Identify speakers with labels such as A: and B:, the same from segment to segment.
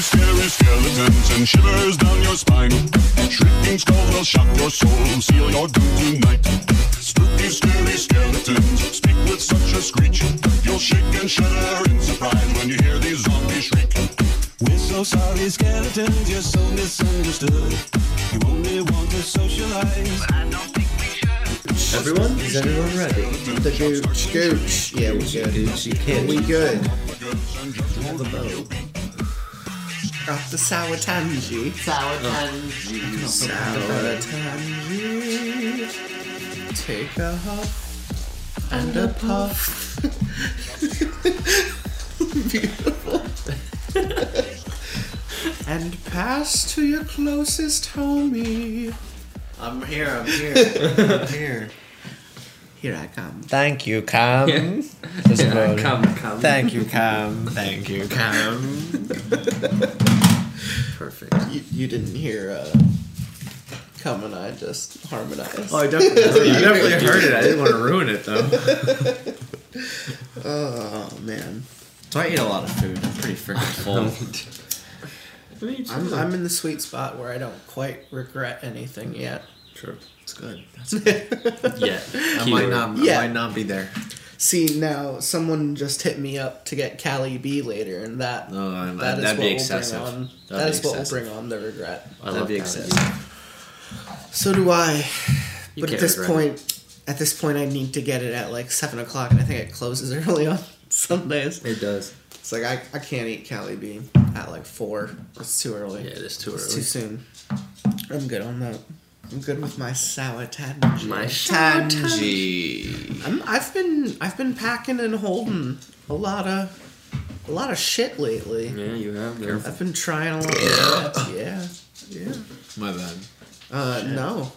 A: Spooky, scary skeletons and shivers down your spine. Shrieking skulls will shock your soul, seal your doom tonight. Spooky, scary skeletons speak with such a screech. You'll shake and shudder in surprise when you hear these zombies shriek. We're so sorry, skeletons, you're so misunderstood. You only want to socialize. But I don't think we should.
B: Everyone? Is everyone ready?
C: The gooch. Gooch. Yeah, we good.
B: Gucci kid.
C: We good.
B: The.
C: Got the sour tangy.
D: Sour tangy.
C: Sour tangy. Take a huff and a puff. Beautiful. and pass to your closest homie. I'm here, I'm here, I'm here. Here I come.
E: Thank you, Kumm. This is
B: Yeah,
E: good.
B: come, come.
E: Thank you, Kumm. Thank you, Kumm.
B: Perfect.
C: You, you didn't hear uh, come and I just harmonized.
B: Oh, I definitely heard, you definitely heard it. I didn't want to ruin it though.
C: Oh man,
B: So I ate a lot of food. I'm pretty freaking full.
C: I'm I'm in the sweet spot where I don't quite regret anything yet.
B: True.
E: It's good.
B: Yeah.
E: I might not.
C: Yeah.
E: I might not be there.
C: See now, someone just hit me up to get Cali B later, and that oh,
E: No, I'm-
C: that is
E: that'd
C: what
E: be
C: will bring on.
E: That'd
C: that is what will bring on the regret.
B: I
E: That'd be excessive.
C: So do I.
B: You
C: but at this point, at this point, I need to get it at like seven o'clock, and I think it closes early on Sundays.
B: It does.
C: It's like I, I can't eat Cali B at like four. It's too early.
B: Yeah, it is too
C: It's
B: early.
C: too soon. I'm good on that. I'm good with my sour tangy.
B: My
E: Tangy.
C: I'm, I've been I've been packing and holding a lot of a lot of shit lately.
B: Yeah, you have. man.
C: I've been trying a lot of. Yeah, yeah.
E: My bad.
C: Uh, no.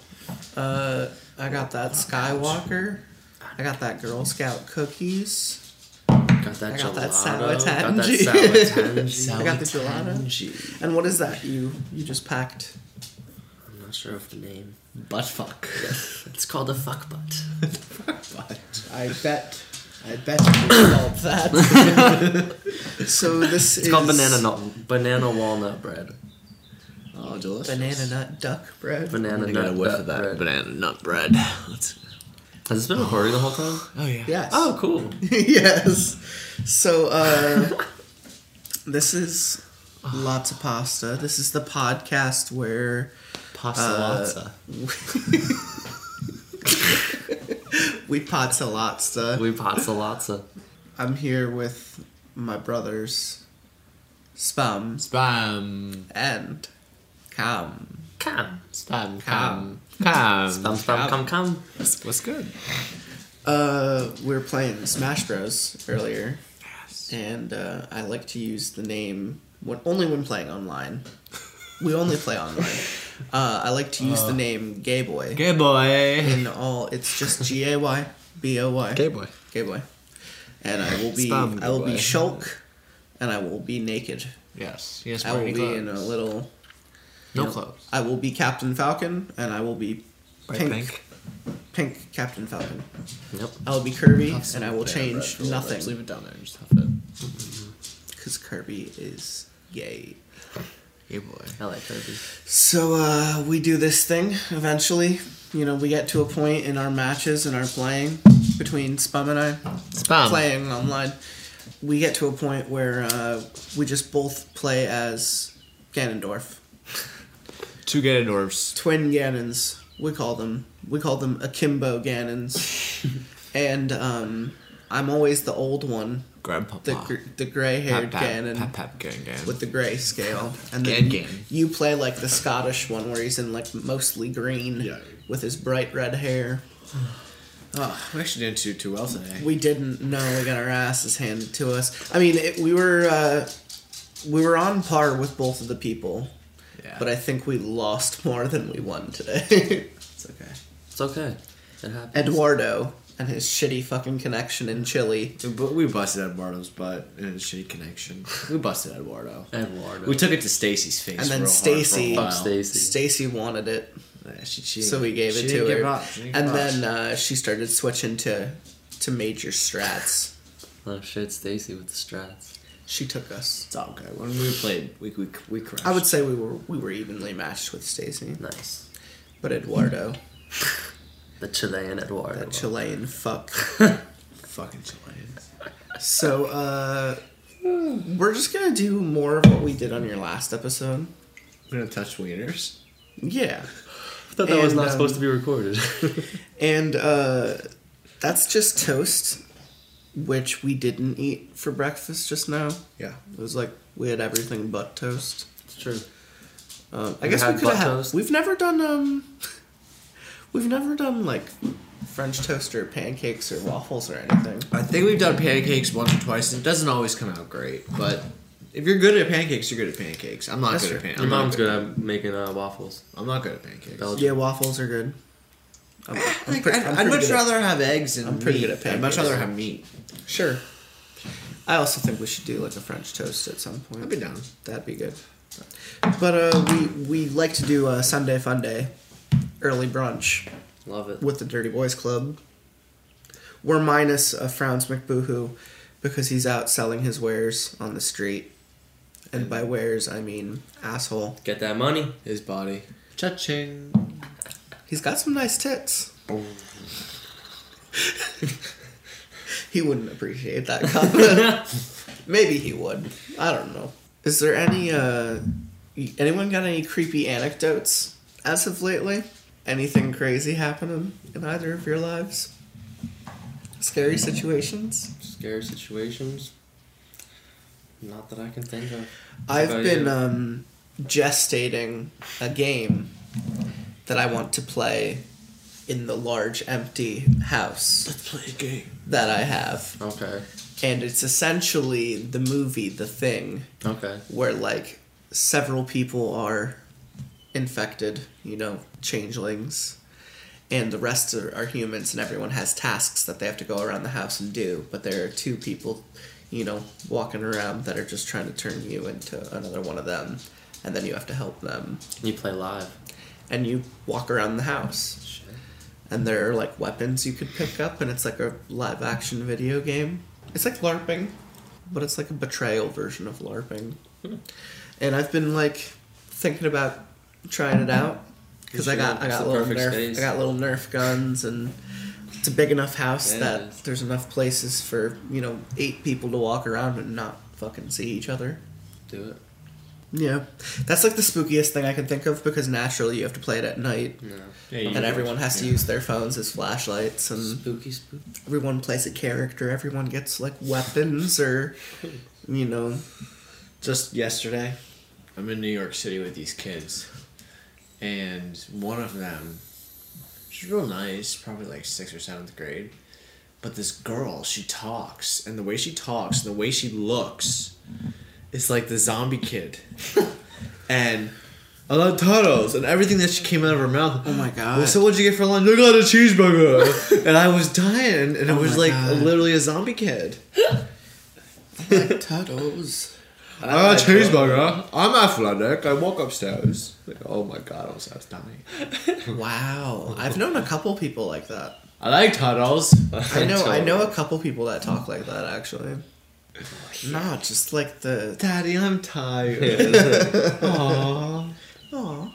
C: Uh, I got that Skywalker. I got that Girl Scout cookies.
B: Got that
C: I got that
B: gelato,
C: sour
B: Got that
C: tangy.
B: sour tangy.
C: I got the gelato.
E: Tangy.
C: And what is that you you just packed?
B: I'm not sure of the name.
E: Butt fuck. Yes.
B: It's called a fuck butt.
C: But I bet. I bet it's called that. so this
B: It's
C: is
B: called banana nut, banana walnut bread.
E: Oh, delicious.
C: banana nut duck bread.
B: Banana
E: I'm
B: nut
E: get a whiff of that
B: bread.
E: banana nut bread. Let's.
B: Has this been recording the whole time?
E: Oh yeah.
C: Yes.
B: Oh, cool.
C: yes. So uh this is lots of pasta. This is the podcast where
E: Pasta
C: Uh, we pazza latza.
B: We pazza latza.
C: I'm here with my brothers Spum
E: Spum.
C: and Kumm.
B: Kumm.
E: Spum.
C: Kumm.
E: Kumm.
B: Spum, spam, come, come.
E: What's, what's good?
C: Uh we were playing Smash Bros earlier Yes. and uh, I like to use the name when, only when playing online. We only play online. Uh, I like to use the name Gay Boy.
E: Gay boy.
C: in all it's just G A Y B O Y
E: Gay boy.
C: Gay boy. And I will be
E: Spum
C: I will be Shulk and I will be naked.
E: Yes. Yes.
C: I will be in a little
E: No
C: know,
E: clothes.
C: I will be Captain Falcon and I will be pink
E: pink.
C: pink, Captain Falcon.
B: Yep.
C: I will be Kirby and I will change nothing
E: leave it down there. Just have it.
C: because Kirby is gay.
E: Gay boy.
B: I like Kirby.
C: So uh, we do this thing eventually. You know, we get to a point in our matches and our playing between Spum and I.
E: Spum.
C: playing online, we get to a point where uh, we just both play as Ganondorf.
E: Two Ganondorfs.
C: Twin Ganons, we call them. We call them akimbo Ganons. and um, I'm always the old one,
E: Grandpa.
C: the gr- the gray haired
E: Pap, pap,
C: Ganon
E: Pap, pap, gang, gang.
C: with the gray scale. And
E: Gan
C: then you,
E: Gan.
C: you play like the Scottish one where he's in like mostly green
E: Yeah.
C: with his bright red hair.
E: Oh, we actually didn't do too well today.
C: We didn't know we got our asses handed to us. I mean, it, we were uh, we were on par with both of the people,
E: Yeah.
C: but I think we lost more than we won today.
E: it's okay.
B: It's okay. It happens.
C: Eduardo and his shitty fucking connection in Chile.
E: But we busted Eduardo's butt in a shitty connection. We busted Eduardo.
B: Eduardo.
E: We took it to Stacy's face.
C: And then
E: real hard for a
C: Stacy-
B: Stacy.
C: Stacy wanted it,
E: Yeah, she, she,
C: so we gave
E: she
C: it
E: didn't
C: to
E: give
C: her.
E: up. She didn't
C: And
E: give up.
C: then uh, she started switching to to major strats.
B: Oh shit, Stacy with the strats.
C: She took us.
E: It's all good. When we played, we we we crashed.
C: I would say we were we were evenly matched with Stacy,
B: Nice.
C: but Eduardo,
B: The Chilean Eduardo.
C: that Chilean fuck.
E: fucking Chileans.
C: So uh, we're just gonna do more of what we did on your last episode.
E: We're gonna touch wieners.
C: Yeah,
B: I thought that was not
C: um,
B: supposed to be recorded.
C: and uh, that's just toast, which we didn't eat for breakfast just now.
E: Yeah.
C: It was like we had everything but toast.
B: it's true.
C: Um, I
B: You
C: guess we could have. We've never done um. We've never done like French toast or pancakes or waffles or anything.
E: I think we've done pancakes once or twice. and It doesn't always come out great, but if you're good at pancakes, you're good at pancakes. I'm not
C: That's
E: good at pancakes.
B: Your mom's good at making uh, waffles.
E: I'm not good at pancakes.
B: Belgian.
C: Yeah, waffles are good. I'm, I'm
E: Like,
C: pre-
E: I'd,
C: I'm
E: I'd much
C: good at-
E: rather have eggs and
C: I'm pretty
E: meat.
C: good at pancakes.
E: I'd much rather have meat.
C: Sure. I also think we should do like a French toast at some point.
E: I'd be down.
C: That'd be good. But uh, we we like to do a Sunday fun day, early brunch
B: Love it.
C: with the Dirty Boys Club. We're minus uh, Frowns McBoohoo because he's out selling his wares on the street, and by wares I mean asshole.
B: Get that money.
E: His body. Cha-ching.
C: He's got some nice tits. he wouldn't appreciate that comment. Maybe he would. I don't know. Is there any uh anyone got any creepy anecdotes as of lately? Anything crazy happening in either of your lives? Scary situations?
B: Scary situations. Not that I can think of.
C: I've been um gestating a game that I want to play in the large empty house
E: Let's play a game.
C: that I have.
B: Okay.
C: And it's essentially the movie The Thing,
B: Okay.
C: where like several people are infected, you know, changelings, and the rest are, are humans, and everyone has tasks that they have to go around the house and do. But there are two people, you know, walking around that are just trying to turn you into another one of them, and then you have to help them.
B: You play live.
C: And you walk around the house,
B: Shit.
C: and there are like weapons you could pick up, and it's like a live action video game. It's like LARPing, but it's like a betrayal version of LARPing. Hmm. And I've been like thinking about trying it out because I got. I got little nerf
B: space.
C: I got little nerf guns and it's a big enough house
B: Yeah, it
C: that
B: is.
C: there's enough places for you know eight people to walk around and not fucking see each other.
B: Do it.
C: Yeah, that's like the spookiest thing I can think of because naturally you have to play it at night.
B: No.
C: And everyone has to use their phones as flashlights, and
B: Spooky, spooky.
C: everyone plays a character. Everyone gets like weapons, or you know,
E: Just yesterday, I'm in New York City with these kids, and one of them, she's real nice, probably like sixth or seventh grade, but this girl, she talks, and the way she talks, and the way she looks, is like the zombie kid, and. I love turtles and everything that she came out of her mouth.
C: Oh my God.
E: Well, so what'd you get for lunch? I got a cheeseburger, and I was dying, and it
C: Oh
E: was like
C: God.
E: literally a zombie kid.
C: like turtles.
E: I got a cheeseburger. I'm athletic. I walk upstairs. Like, oh my god, I was, I was dying.
C: Wow, I've known a couple people like that.
E: I like turtles.
C: I know, I know a couple people that talk like that actually. No, just like the.
E: Daddy, I'm tired. Aww.
C: Aw.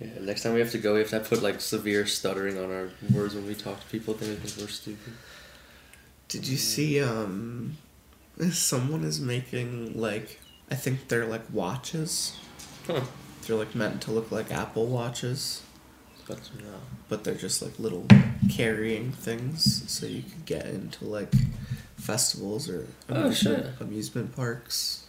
B: Yeah, next time we have to go, we have to put like severe stuttering on our words when we talk to people. Then we think we're stupid.
C: Did you see? Um, someone is making like I think they're like watches.
B: Huh.
C: They're like meant to look like Apple watches,
B: But no.
C: but they're just like little carrying things, so you could get into like festivals or
B: Oh,
C: amusement,
B: shit.
C: amusement parks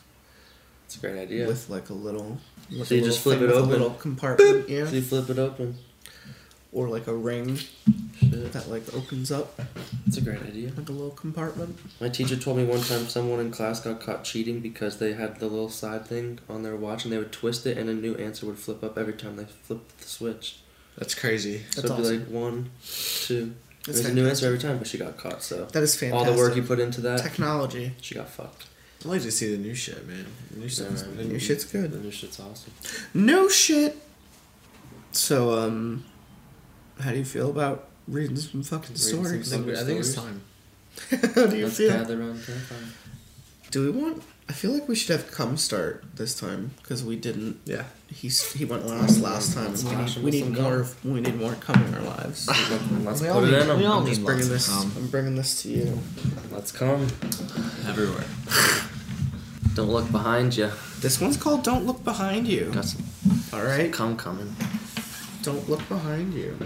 B: It's a great idea.
C: with like a little. Like
B: So you just flip it open.
C: A little compartment, yeah.
B: So you flip it open.
C: Or like a ring
B: Shit.
C: that like opens up
B: That's a great idea.
C: like a little compartment.
B: My teacher told me one time someone in class got caught cheating because they had the little side thing on their watch and they would twist it and a new answer would flip up every time they flipped the switch.
E: That's crazy.
B: So
C: That's
B: it'd be
C: awesome.
B: like one, two.
C: That's
B: There's a new
C: fantastic.
B: answer every time, but she got caught. So
C: That is fantastic.
B: all
C: fantastic.
B: the work you put into that,
C: Technology.
B: she got fucked.
E: I like to see the new shit, man. The new stuff's
B: man.
E: the
C: New shit's good.
B: The new shit's awesome.
C: No shit. So, um, how do you feel about reading some fucking
B: Reading some
C: stories?
E: I think, I think it's time.
C: how do you
B: Let's
C: feel?
B: gather around campfire.
C: Do we want? I feel like we should have come start this time because we didn't.
E: Yeah.
C: He's he went last last time. We need, we need
B: some
C: more. We need more cum in our lives.
B: Let's
E: We all
B: put it
E: need-
B: in 'em.
E: we all
C: I'm
E: need
C: just bringing this.
E: cum.
C: I'm bringing this to you.
B: Let's come.
E: Everywhere.
B: Don't look behind you.
C: This one's called "Don't Look Behind You."
B: Got some
C: All right.
B: cum coming.
C: Don't look behind you.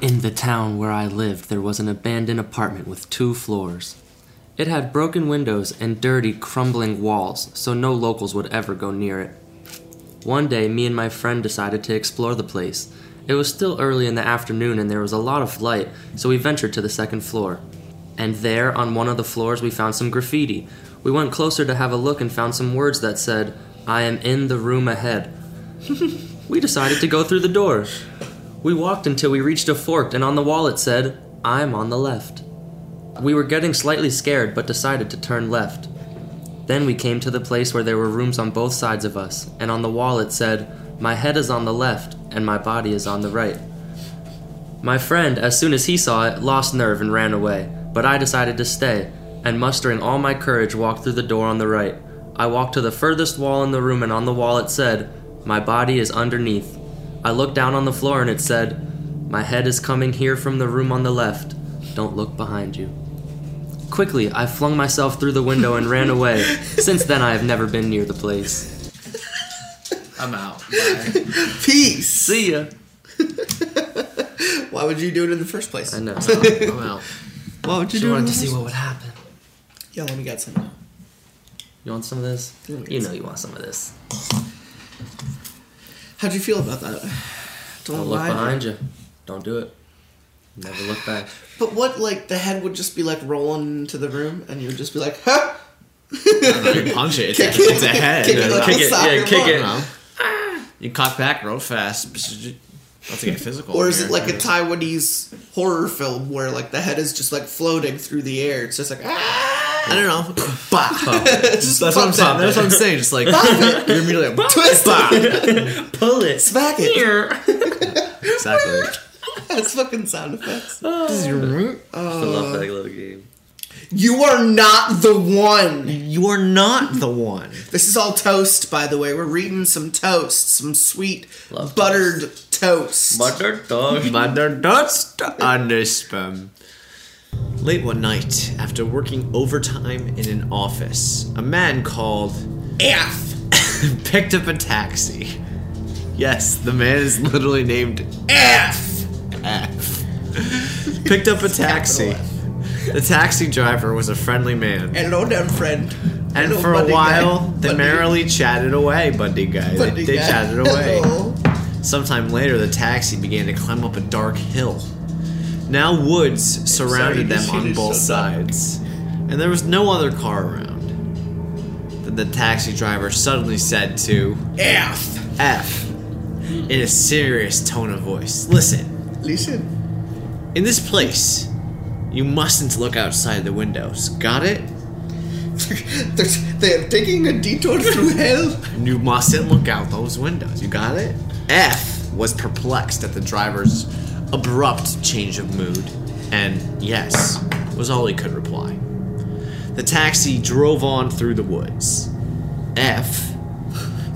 B: In the town where I lived, there was an abandoned apartment with two floors. It had broken windows and dirty, crumbling walls, so no locals would ever go near it. One day, me and my friend decided to explore the place. It was still early in the afternoon and there was a lot of light, so we ventured to the second floor. And there, on one of the floors, we found some graffiti. We went closer to have a look and found some words that said, I am in the room ahead. we decided to go through the door. We walked until we reached a fork, and on the wall it said, I'm on the left. We were getting slightly scared, but decided to turn left. Then we came to the place where there were rooms on both sides of us, and on the wall it said, My head is on the left, and my body is on the right. My friend, as soon as he saw it, lost nerve and ran away, but I decided to stay, and mustering all my courage, walked through the door on the right. I walked to the furthest wall in the room, and on the wall it said, My body is underneath. I looked down on the floor, and it said, My head is coming here from the room on the left. Don't look behind you. Quickly, I flung myself through the window and ran away. Since then, I have never been near the place.
E: I'm out. Bye.
C: Peace.
B: See ya.
C: Why would you do it in the first place?
B: I know.
E: I'm out.
C: Why would you
B: Just
C: do it? in
B: wanted
C: the
B: to see
C: first-
B: what would happen.
C: Yeah, let me get some.
B: You want some of this?
C: Let me get
B: You know you want some of this.
C: How'd you feel about that?
B: Don't look behind you. Don't do it. Never look back.
C: But what, like, the head would just be like rolling into the room, and you would just be like, "Ha!"
E: You punch it. It's,
C: Kick
E: a,
C: it.
E: it's a head.
C: Kick it like
B: Kick it, yeah, kick
C: ball.
B: it.
E: know. You cock back real fast. Not to get physical.
C: Or is it like a Taiwanese horror film where like the head is just like floating through the air? It's just like ah,
E: I don't know. Bah.
C: just
E: That's what I'm saying.
C: it.
E: That's what I'm saying. Just like you're immediately like,
C: Twist
E: bah.
B: Pull it.
C: smack it.
E: Exactly.
C: That's fucking sound effects.
B: Uh, I love that little game.
C: You are not the one.
E: You are not the one.
C: This is all toast, by the way. We're reading some toast, some sweet
B: Love
C: buttered toast.
B: Butter dog.
E: But they're dust on this spam. Late one night, after working overtime in an office, a man called
C: F.
E: picked up a taxi. Yes, the man is literally named
C: F.
E: F. picked up a taxi. The taxi driver was a friendly man.
C: Hello there, friend.
E: And
C: Hello,
E: for a while,
C: guy.
E: they
C: Buddy-
E: merrily chatted away, buddy guy. They, they
C: guy.
E: chatted away.
C: Hello.
E: Sometime later, the taxi began to climb up a dark hill. Now woods surrounded them on both sides, and there was no other car around. Then the taxi driver suddenly said to
C: F.
E: F in a serious tone of voice, "Listen,
C: Listen.
E: in this place, you mustn't look outside the windows. Got it?
C: they're, they're taking a detour through hell.
E: And you mustn't look out those windows. You got it? F was perplexed at the driver's abrupt change of mood, and yes, was all he could reply. The taxi drove on through the woods. F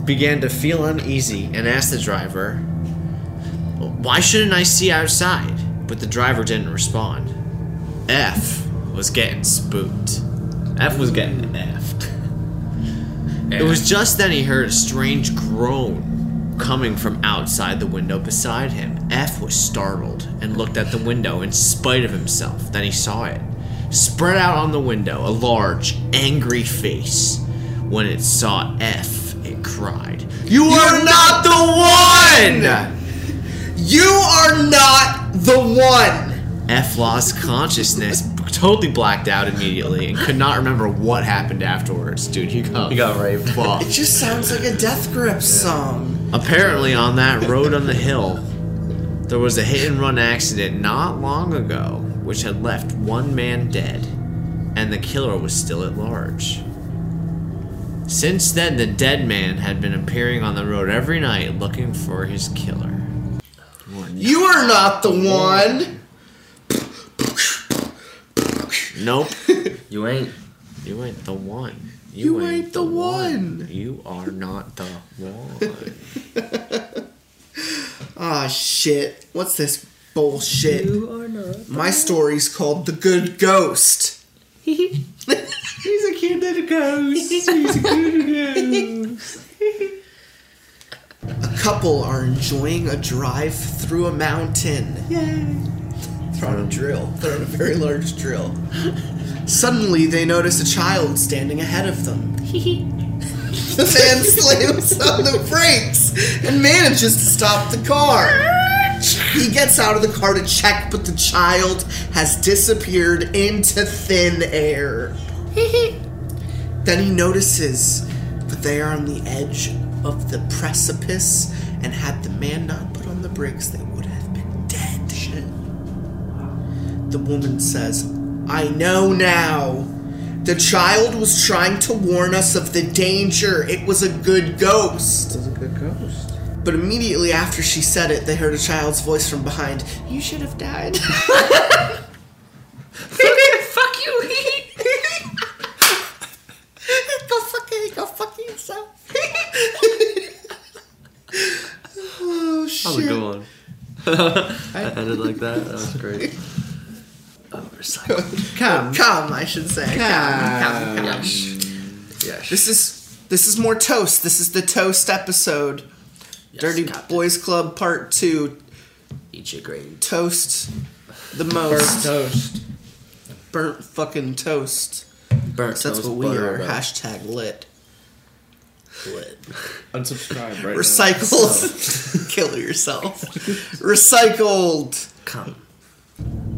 E: began to feel uneasy and asked the driver, Why shouldn't I see outside? But the driver didn't respond. F was getting spooked. F was getting effed. It was just then he heard a strange groan coming from outside the window beside him. F was startled and looked at the window in spite of himself. Then he saw it. Spread out on the window, a large, angry face. When it saw F, it cried, You are not the one!
C: You are not the one.
E: F lost consciousness, totally blacked out immediately, and could not remember what happened afterwards. Dude, he got,
B: He got raped.
E: fucked.
C: It just sounds like a Death Grip song.
E: Apparently, on that road on the hill, there was a hit and run accident not long ago, which had left one man dead, and the killer was still at large. Since then, the dead man had been appearing on the road every night looking for his killer.
C: You are not the one.
E: Nope.
B: You ain't.
E: You ain't the one.
C: You ain't the one.
E: You are not the one.
C: Ah, shit. What's this bullshit?
B: You are not.
C: My story's called The Good Ghost.
E: He's a cute little ghost. He's a cute ghost.
C: A couple are enjoying a drive through a mountain. They're on a drill. They're on a very large drill. Suddenly, they notice a child standing ahead of them. the man slams on the brakes and manages to stop the car. He gets out of the car to check, but the child has disappeared into thin air. then he notices that they are on the edge of the precipice, and had the man not put on the brakes, they would have been dead. The woman says, I know now. The child was trying to warn us of the danger. It was a good ghost.
E: He's a good ghost.
C: But immediately after she said it, they heard a child's voice from behind. You should have died.
B: Fuck you!
C: go fucking go fuck yourself. oh shit.
B: That was a good one. I ended like that. That was great. Oh.
E: Come.
C: Come, I should say. Come, come, come.
B: Yes.
C: This is this is more toast. This is the toast episode. Dirty
B: Captain.
C: Boys Club Part Two.
B: Eat your grade.
C: Toast the most Burnt
E: toast.
C: Burnt fucking toast.
B: Burnt
C: That's what we are.
B: bread.
C: Hashtag lit.
B: Lit.
E: Unsubscribe right
C: Recycled. Kill yourself. Recycled.
B: Come.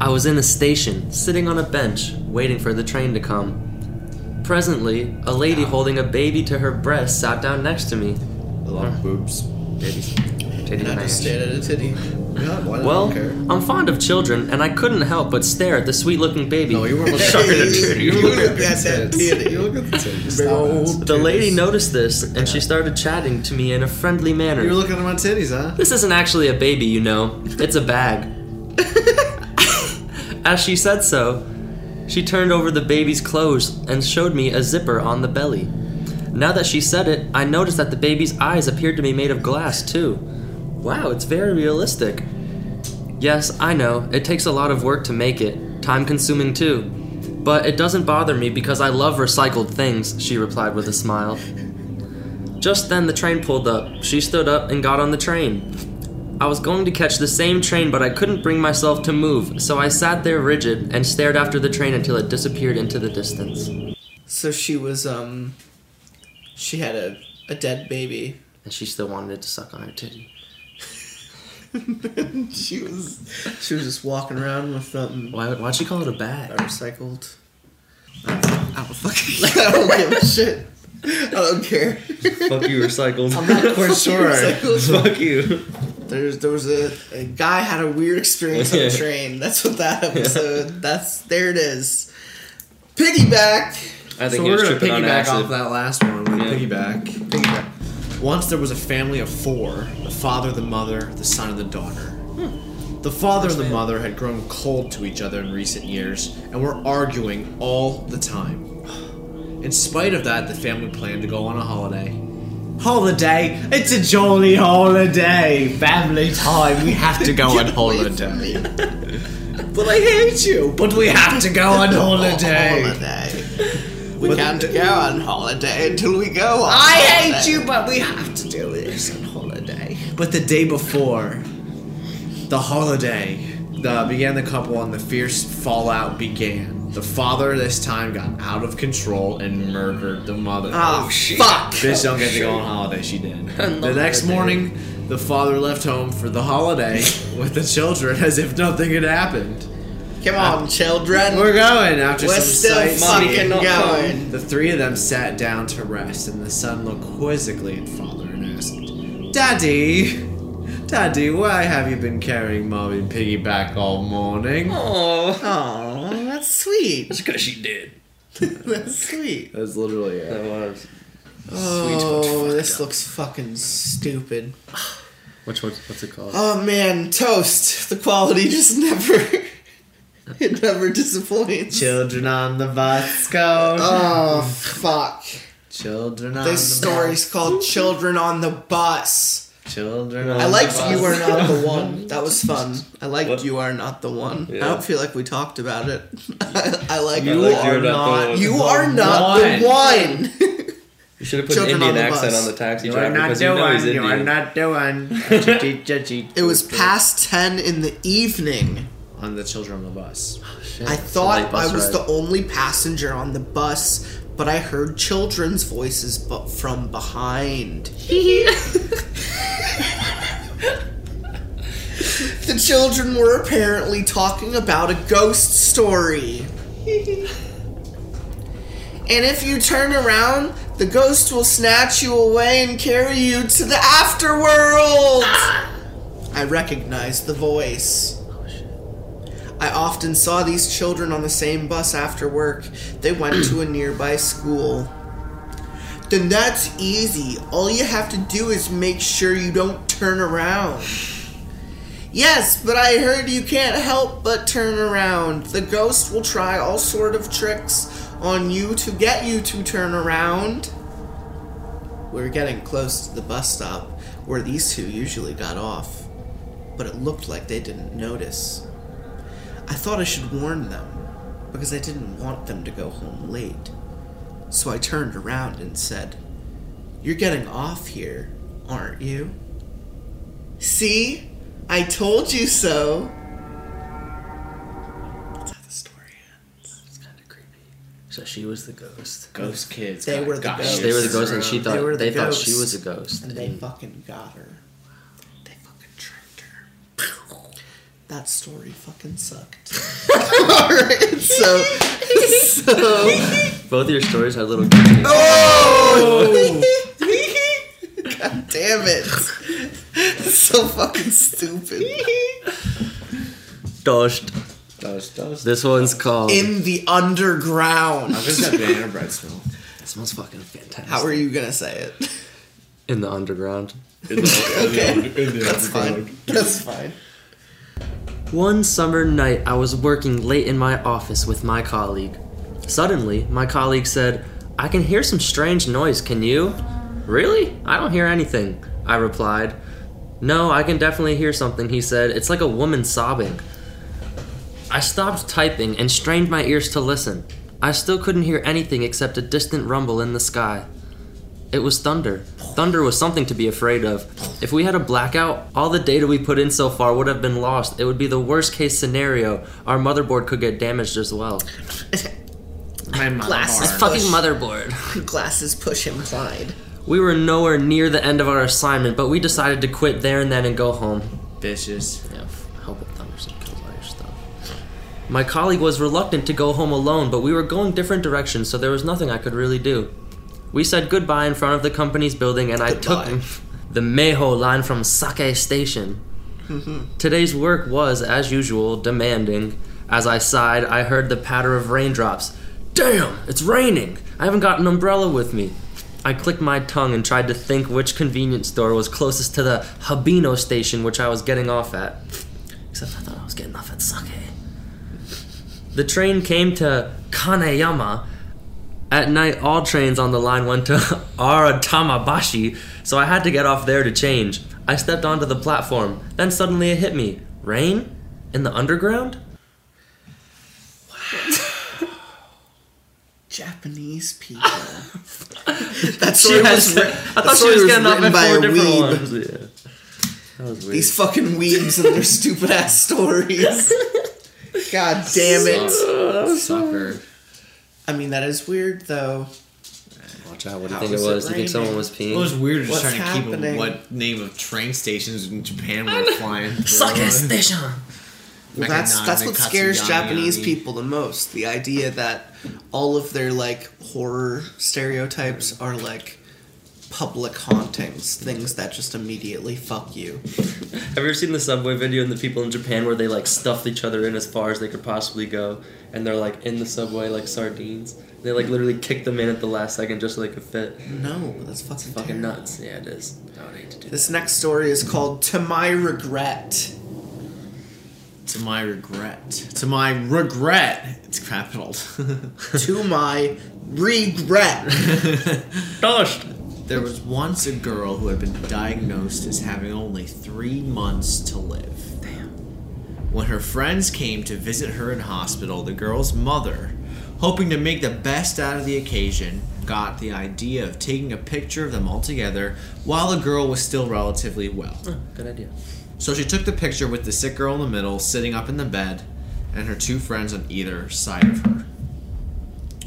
B: I was in a station, sitting on a bench, waiting for the train to come. Presently, a lady holding a baby to her breast sat down next to me.
E: A lot of boobs.
B: Baby's titty
C: And I just stared at a titty.
E: Not?
B: Well,
E: I don't care.
B: I'm fond of children, and I couldn't help but stare at the sweet-looking baby.
E: No, you weren't looking
B: Sucking
E: at
B: a
E: the
B: titty.
E: You were looking at the
C: that titty.
E: You look at the titties.
C: Big old
E: it.
B: The lady noticed this, and she started chatting to me in a friendly manner.
E: You were looking at my titties, huh?
B: This isn't actually a baby, you know. It's a bag. As she said so, she turned over the baby's clothes and showed me a zipper on the belly. Now that she said it, I noticed that the baby's eyes appeared to be made of glass, too. Wow, it's very realistic. Yes, I know, it takes a lot of work to make it, time consuming too. But it doesn't bother me because I love recycled things, she replied with a smile. Just then, the train pulled up. She stood up and got on the train. I was going to catch the same train, but I couldn't bring myself to move, so I sat there rigid and stared after the train until it disappeared into the distance.
C: So she was um she had a, a dead baby.
B: And she still wanted it to suck on her titty.
C: she was she was just walking around with something.
B: Why, why'd she call it a bag?
C: recycled. I don't fucking I don't give a shit. I don't care.
B: Fuck you, recycled.
E: I'm not quite sure.
C: Recycled.
B: Fuck you.
C: There's there was a, a guy had a weird experience on the train. That's what that episode. That's there it is. Piggyback.
B: I think
E: So we're gonna piggyback off that last one. We're
B: Yeah.
E: piggyback. Piggyback. Once there was a family of four: the father, the mother, the son, and the daughter. The father and the mother had grown cold to each other in recent years and were arguing all the time. In spite of that, the family planned to go on a holiday. Holiday? It's a jolly holiday! Family time, we have to go on holiday. but I hate you! But we have to go on holiday!
C: Holiday. We can't go on holiday until we go on.
E: I hate you, but we have to do this on holiday. But the day before, the holiday, the began the couple and the fierce fallout began. The father this time got out of control and murdered the mother.
C: Oh, oh fuck!
E: Bitch don't get to go on holiday, she did. the next morning, the father left home for the holiday with the children as if nothing had happened.
C: Come on, uh, children.
E: We're going after
C: We're
E: some
C: still
E: sightseeing.
C: fucking going.
E: The three of them sat down to rest, and the son looked quizzically at father and asked, Daddy, Daddy, why have you been carrying mommy piggyback all morning?
B: Oh,
C: Oh, that's sweet.
B: because she did.
C: That's sweet.
E: That's literally it.
B: That was.
C: Oh, this looks fucking stupid.
B: Which one? What's it called?
C: Oh man, toast. The quality just never. It never disappoints.
E: Children on the bus go.
C: Oh fuck!
E: Children on
C: This
E: the
C: story's called "Children on the Bus."
E: Bus. Children
C: I liked "You Are Not the One." That was fun. I liked
B: What?
C: "You Are Not the One." I don't feel like we talked about it. I, I like
E: You
B: like
E: are
B: You're Not the
E: not.
B: One.
C: You
E: the
C: are not the one.
B: You should have put
C: Children
B: an
C: on
B: Indian
C: the
B: accent
C: bus.
B: on the taxi
E: You
B: driver
E: not
B: because
E: the
B: you know he's
E: one. You are not the one.
C: it was past ten in the evening.
E: on the children on the bus.
B: Oh, shit,
C: I thought I was
B: ride.
C: the only passenger on the bus, but I heard children's voices but from behind. the children were apparently talking about a ghost story. and if you turn around, the ghost will snatch you away and carry you to the afterworld. Ah! I recognized the voice. I often saw these children on the same bus after work. They went to a nearby school. Then that's easy. All you have to do is make sure you don't turn around. Yes, but I heard you can't help but turn around. The ghost will try all sort of tricks on you to get you to turn around. We were getting close to the bus stop where these two usually got off, but it looked like they didn't notice. I thought I should warn them because I didn't want them to go home late. So I turned around and said, You're getting off here, aren't you? See? I told you so. That's how the story ends.
B: It's kind of creepy. So she was the ghost.
E: Ghost kids.
C: They
E: got-
C: were the
E: got
C: ghosts.
B: They were the ghost, and
E: bro.
B: she
C: They
B: thought
C: were
B: they, thought she was a ghost.
C: And they
B: and-
C: fucking got her. They fucking tricked her. That story fucking sucked. Alright, so. So.
B: both your stories had little.
C: Oh! God damn it. so fucking stupid.
B: Doshed.
E: Dust, dust.
B: This one's called.
C: In the underground.
E: How does that banana bread smell?
B: It smells fucking fantastic.
C: How are you gonna say it?
B: In the underground.
C: In the, okay. That's fine. That's fine.
B: One summer night, I was working late in my office with my colleague. Suddenly, my colleague said, I can hear some strange noise, can you? Really? I don't hear anything, I replied. No, I can definitely hear something, he said. It's like a woman sobbing. I stopped typing and strained my ears to listen. I still couldn't hear anything except a distant rumble in the sky. It was thunder. Thunder was something to be afraid of. If we had a blackout, all the data we put in so far would have been lost. It would be the worst case scenario. Our motherboard could get damaged as well.
E: My mom.
C: Glasses. Push.
B: fucking motherboard.
C: Glasses push implied.
B: We were nowhere near the end of our assignment, but we decided to quit there and then and go home.
E: Bitches.
B: Yeah, f- I hope it thunders and kills all your stuff. My colleague was reluctant to go home alone, but we were going different directions, so there was nothing I could really do. We said goodbye in front of the company's building, and I took the Meho line from Sake Station. Today's work was, as usual, demanding. As I sighed, I heard the patter of raindrops. Damn, it's raining! I haven't got an umbrella with me. I clicked my tongue and tried to think which convenience store was closest to the Habino station, which I was getting off at. Except I thought I was getting off at Sake. The train came to Kaneyama. At night, all trains on the line went to Aratamabashi, so I had to get off there to change. I stepped onto the platform. Then suddenly it hit me. Rain? In the underground?
C: What Japanese people. that story
B: had-
C: was, ri-
B: I thought she
C: story
B: was getting off
C: written
B: at
C: by
B: four
C: a
B: different
C: weeb.
B: ones. Yeah. That was weird.
C: These fucking weebs and their stupid ass stories. God damn it.
E: Oh, Sucker.
C: I mean, that is weird though.
B: Watch out. What do you
C: How
B: think it
C: is it
B: was? Do you think someone
C: raining?
B: was peeing?
E: It was weird just
C: What's
E: trying to
C: happening?
E: keep what name of train stations in Japan were flying. through.
B: Sake Station!
C: Well, that's
E: Mekanami,
C: that's what scares
E: Katsuyami.
C: Japanese people the most. The idea that all of their like horror stereotypes are like public hauntings, things that just immediately fuck you.
B: Have you ever seen the subway video and the people in Japan where they like stuffed each other in as far as they could possibly go, and they're like in the subway like sardines? They like literally kick them in at the last second just so they could fit.
C: No, that's fucking
B: Fucking
C: terrible.
B: nuts. Yeah, it is. I would hate to do
C: This next story is called "To My Regret."
E: To my regret. To my regret. It's capital.
C: to my regret.
B: Dust.
E: There was once a girl who had been diagnosed as having only three months to live. Damn. When her friends came to visit her in hospital, the girl's mother, hoping to make the best out of the occasion, got the idea of taking a picture of them all together while the girl was still relatively well.
B: Oh, Good idea.
E: So she took the picture with the sick girl in the middle, sitting up in the bed, and her two friends on either side of her.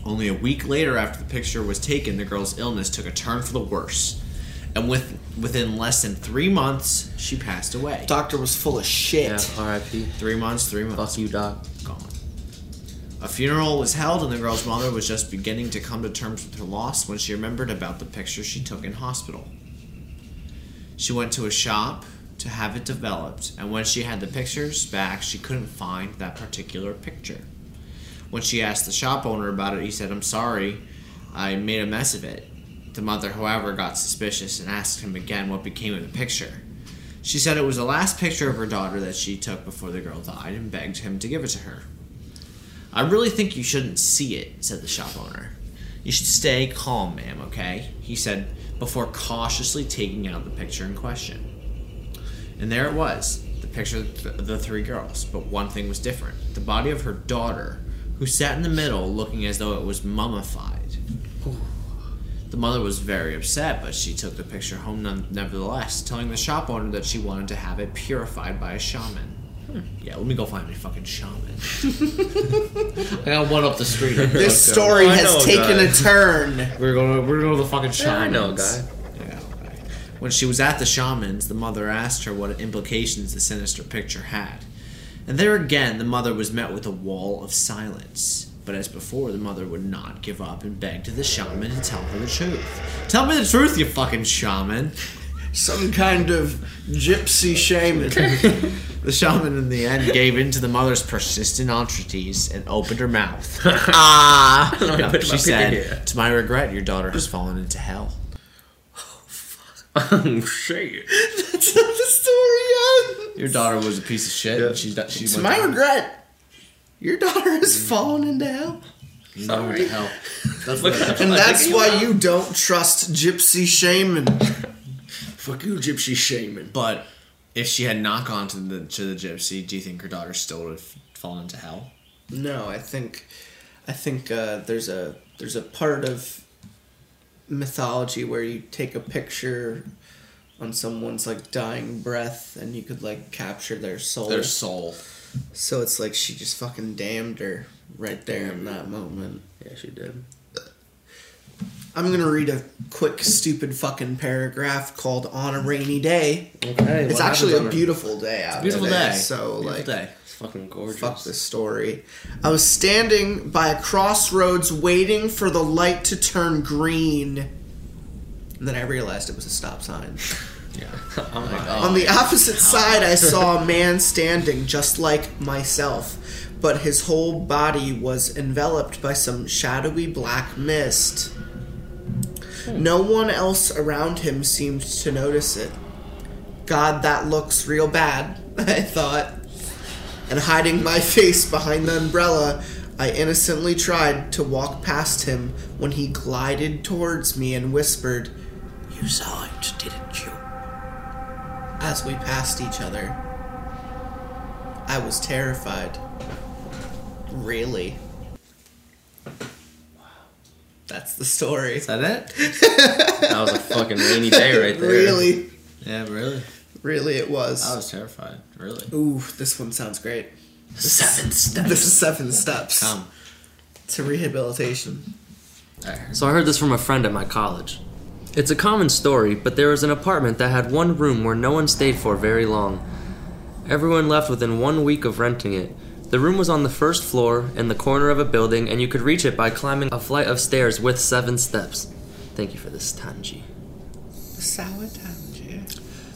E: Only a week later, after the picture was taken, the girl's illness took a turn for the worse. And with, within less than three months, she passed away.
C: Doctor was full of shit.
B: Yeah, R.I.P.
E: Three months, three months.
B: Fuck you, Doc.
E: Gone. A funeral was held, and the girl's mother was just beginning to come to terms with her loss when she remembered about the picture she took in hospital. She went to a shop to have it developed, and when she had the pictures back, she couldn't find that particular picture. When she asked the shop owner about it, he said, I'm sorry, I made a mess of it. The mother, however, got suspicious and asked him again what became of the picture. She said it was the last picture of her daughter that she took before the girl died and begged him to give it to her. I really think you shouldn't see it, said the shop owner. You should stay calm, ma'am, okay? He said before cautiously taking out the picture in question. And there it was, the picture of the three girls. But one thing was different the body of her daughter, who sat in the middle looking as though it was mummified. The mother was very upset, but she took the picture home none- nevertheless, telling the shop owner that she wanted to have it purified by a shaman. Hmm. Yeah, let me go find my fucking shaman. I got one up the street.
C: This story
B: I
C: has
B: know,
C: taken
B: guy.
C: a turn.
E: We're going. To, We're going to the fucking
B: Yeah, I know, guy.
E: Yeah. okay. When she was at the shaman's, the mother asked her what implications the sinister picture had, and there again, the mother was met with a wall of silence. But as before, the mother would not give up and begged the shaman to tell her the truth. Tell me the truth, you fucking shaman.
C: Some kind of gypsy shaman.
E: The shaman, in the end, gave in to the mother's persistent entreaties and opened her mouth. ah!
B: my
E: she said,
B: here.
E: "To my regret, your daughter has fallen into hell."
B: Oh, shit.
C: The story yet.
E: Your daughter was a piece of shit. And she, she
C: To my
E: down-
C: regret, your daughter has fallen into hell.
E: You know, went to hell. That's
B: Look
E: what
C: And
B: I
C: that's
B: think you
C: why
B: will.
C: you don't trust gypsy shaman.
D: Fuck you, gypsy shaman.
E: But if she had not gone to the to the gypsy, do you think her daughter still would have fallen into hell?
C: No, I think, I think uh, there's a there's a part of mythology where you take a picture on someone's like dying breath and you could like capture their soul.
E: Their soul.
C: so it's like she just fucking damned her right there in that moment.
B: Yeah, she did.
C: I'm gonna read a quick stupid fucking paragraph called "On a Rainy Day."
B: Okay.
C: It's actually a beautiful day out.
E: Beautiful
C: today,
E: day.
C: So
E: Beautiful
C: like,
E: day.
B: It's fucking gorgeous.
C: Fuck this story. I was standing by a crossroads waiting for the light to turn green. And then I realized it was a stop sign.
E: Yeah.
B: I'm oh like,
C: On the opposite side, I saw a man standing just like myself, but his whole body was enveloped by some shadowy black mist. Hmm. No one else around him seemed to notice it. God, that looks real bad, I thought. And hiding my face behind the umbrella, I innocently tried to walk past him when he glided towards me and whispered, You saw it, didn't you? As we passed each other, I was terrified. Really? Wow. That's the story.
E: Is that it?
B: that was a fucking rainy day right there.
C: Really?
E: Yeah, really.
C: Really, it was.
E: I was terrified. Really.
C: Ooh, this one sounds great.
B: Seven steps.
C: This is seven steps
E: Come.
C: to rehabilitation.
B: So I heard this from a friend at my college. It's a common story, but there was an apartment that had one room where no one stayed for very long. Everyone left within one week of renting it. The room was on the first floor in the corner of a building, and you could reach it by climbing a flight of stairs with seven steps. Thank you for this, Tanji.
C: The sour tangy.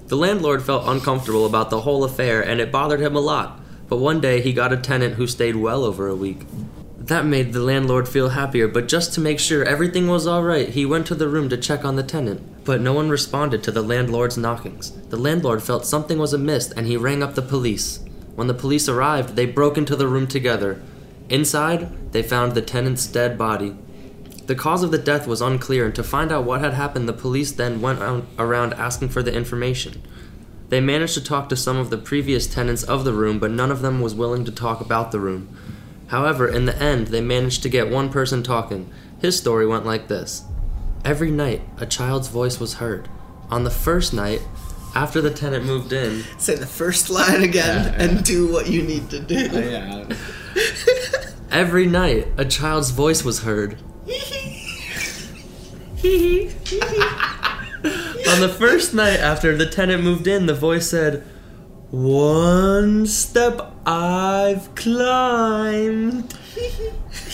B: The landlord felt uncomfortable about the whole affair, and it bothered him a lot. But one day he got a tenant who stayed well over a week. That made the landlord feel happier, but just to make sure everything was alright, he went to the room to check on the tenant. But no one responded to the landlord's knockings. The landlord felt something was amiss and he rang up the police. When the police arrived, they broke into the room together. Inside, they found the tenant's dead body. The cause of the death was unclear, and to find out what had happened, the police then went around asking for the information. They managed to talk to some of the previous tenants of the room, but none of them was willing to talk about the room. However, in the end, they managed to get one person talking. His story went like this Every night, a child's voice was heard. On the first night, after the tenant moved in,
C: Say the first line again
E: Yeah,
C: and do what you need to do.
E: Yeah.
B: every night, a child's voice was heard. On the first night after the tenant moved in, the voice said, One step I've climbed.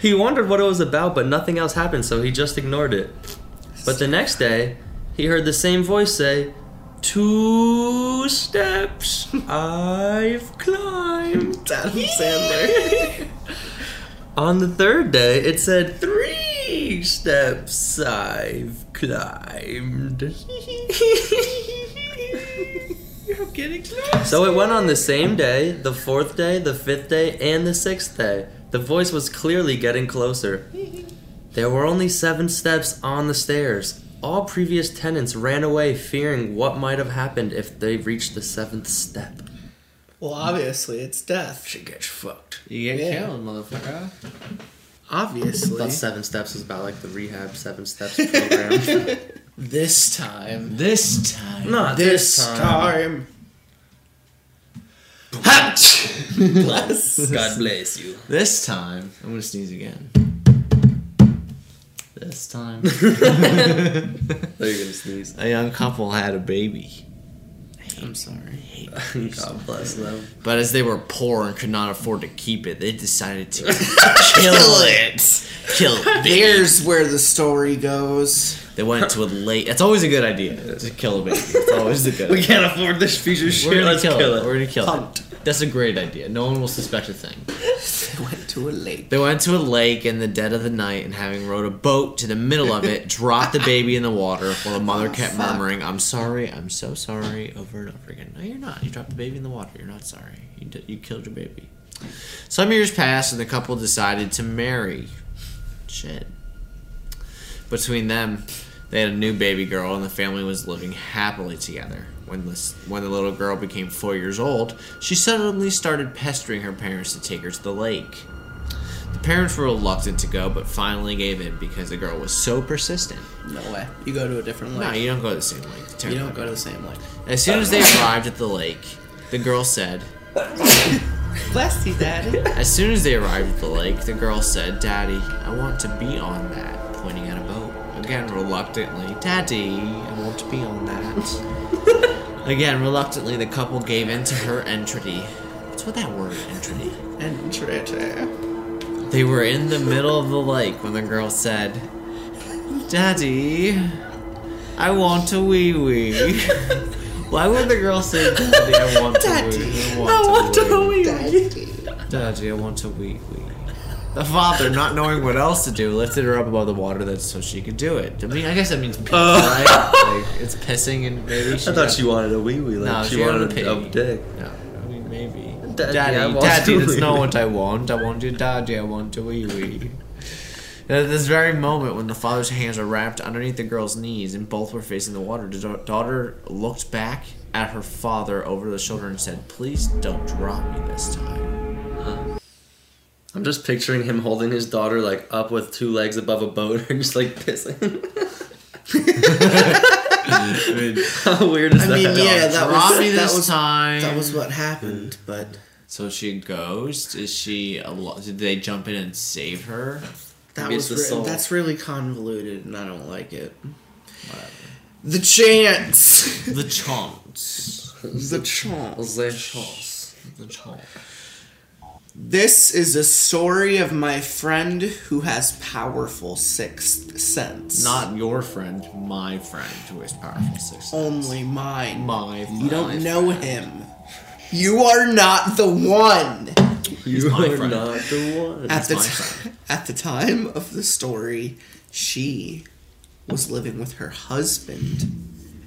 B: he wondered what it was about, but nothing else happened, so he just ignored it. But the next day, he heard the same voice say, Two steps I've climbed.
C: Adam Sandler.
B: On the third day, it said, Three steps I've climbed.
C: You're getting close.
B: So it went on the same day, the fourth day, the fifth day, and the sixth day. The voice was clearly getting closer. There were only seven steps on the stairs. All previous tenants ran away, fearing what might have happened if they reached the seventh step.
C: Well, obviously, it's death.
D: She gets fucked.
E: You get
C: Yeah.
E: killed, motherfucker.
C: Obviously.
B: Thought seven steps was about like the rehab seven steps program.
C: This time.
E: This time.
B: Not
C: This time. Bless.
B: God bless you.
E: This time. I'm gonna sneeze again. This time.
B: There you're gonna sneeze.
E: a young couple had a baby.
C: I'm sorry.
B: God bless them.
E: But as they were poor and could not afford to keep it, they decided to kill it. Kill it.
C: Here's where the story goes.
E: They went to a lake. It's always a good idea to kill a baby. It's always a good.
B: We can't afford this future shit.
E: We're gonna
B: Let's
E: kill,
B: kill
E: it.
B: it.
E: We're gonna kill
C: Pumped.
E: it. That's a great idea. No one will suspect a thing.
C: They went to a lake.
E: They went to a lake in the dead of the night and, having rowed a boat to the middle of it, dropped the baby in the water while the mother oh, kept
C: fuck.
E: murmuring, I'm sorry, I'm so sorry, over and over again. No, you're not. You dropped the baby in the water. You're not sorry. You, d- you killed your baby. Some years passed and the couple decided to marry. Shit. Between them, they had a new baby girl and the family was living happily together. When this, when the little girl became four years old, she suddenly started pestering her parents to take her to the lake. The parents were reluctant to go, but finally gave in because the girl was so persistent.
C: No way. You go to a different lake.
E: No, you don't go to the same lake. The
C: you don't go to the same lake.
E: As soon as they arrived at the lake, the girl said,
C: Bless you, Daddy.
E: As soon as they arrived at the lake, the girl said, Daddy, I want to be on that, Again, reluctantly, Daddy, I want to be on that. Again, reluctantly, the couple gave in to her entreaty. What's with that word, entreaty?
C: Trita.
E: They were in the middle of the lake when the girl said, Daddy, I want a wee wee. Why would the girl say, Daddy, I want a wee? I want a wee.
C: Daddy.
E: Daddy, I want a wee wee. The father, not knowing what else to do, lifted her up above the water that so she could do it. I mean, I guess that means pee, uh. right? Like it's pissing and maybe she.
B: I thought she wanted a wee wee. Like
E: No,
B: she,
E: she wanted
B: wanted
E: a
B: a, dick.
E: No, I mean maybe.
B: Daddy,
E: Daddy, Daddy, that's not what I want. I want your daddy. I want a wee wee. And At this very moment, when the father's hands were wrapped underneath the girl's knees and both were facing the water, the daughter looked back at her father over the shoulder and said, "Please don't drop me this time."
B: I'm just picturing him holding his daughter like up with two legs above a boat and just like pissing. How weird is
C: I
B: that?
C: mean, yeah, that was
E: me
C: that
E: this
C: was
E: time.
C: that was what happened. But
E: So she goes. Is she? A lo- did they jump in and save her?
C: that
B: Maybe it's
C: was
B: the
C: re-
B: soul.
C: that's really convoluted, and I don't like it. The chance.
E: The chance.
C: the chance.
B: The Chance.
E: The chance.
C: This is a story of my friend who has powerful sixth sense.
E: Not your friend, my friend, who is powerful sixth sense.
C: only mine.
E: My.
C: You don't know him. You are not the one.
B: You
E: my
B: are
E: friend.
B: not the one.
C: At the
E: my
C: ti-
E: friend.
C: at the time of the story, she was living with her husband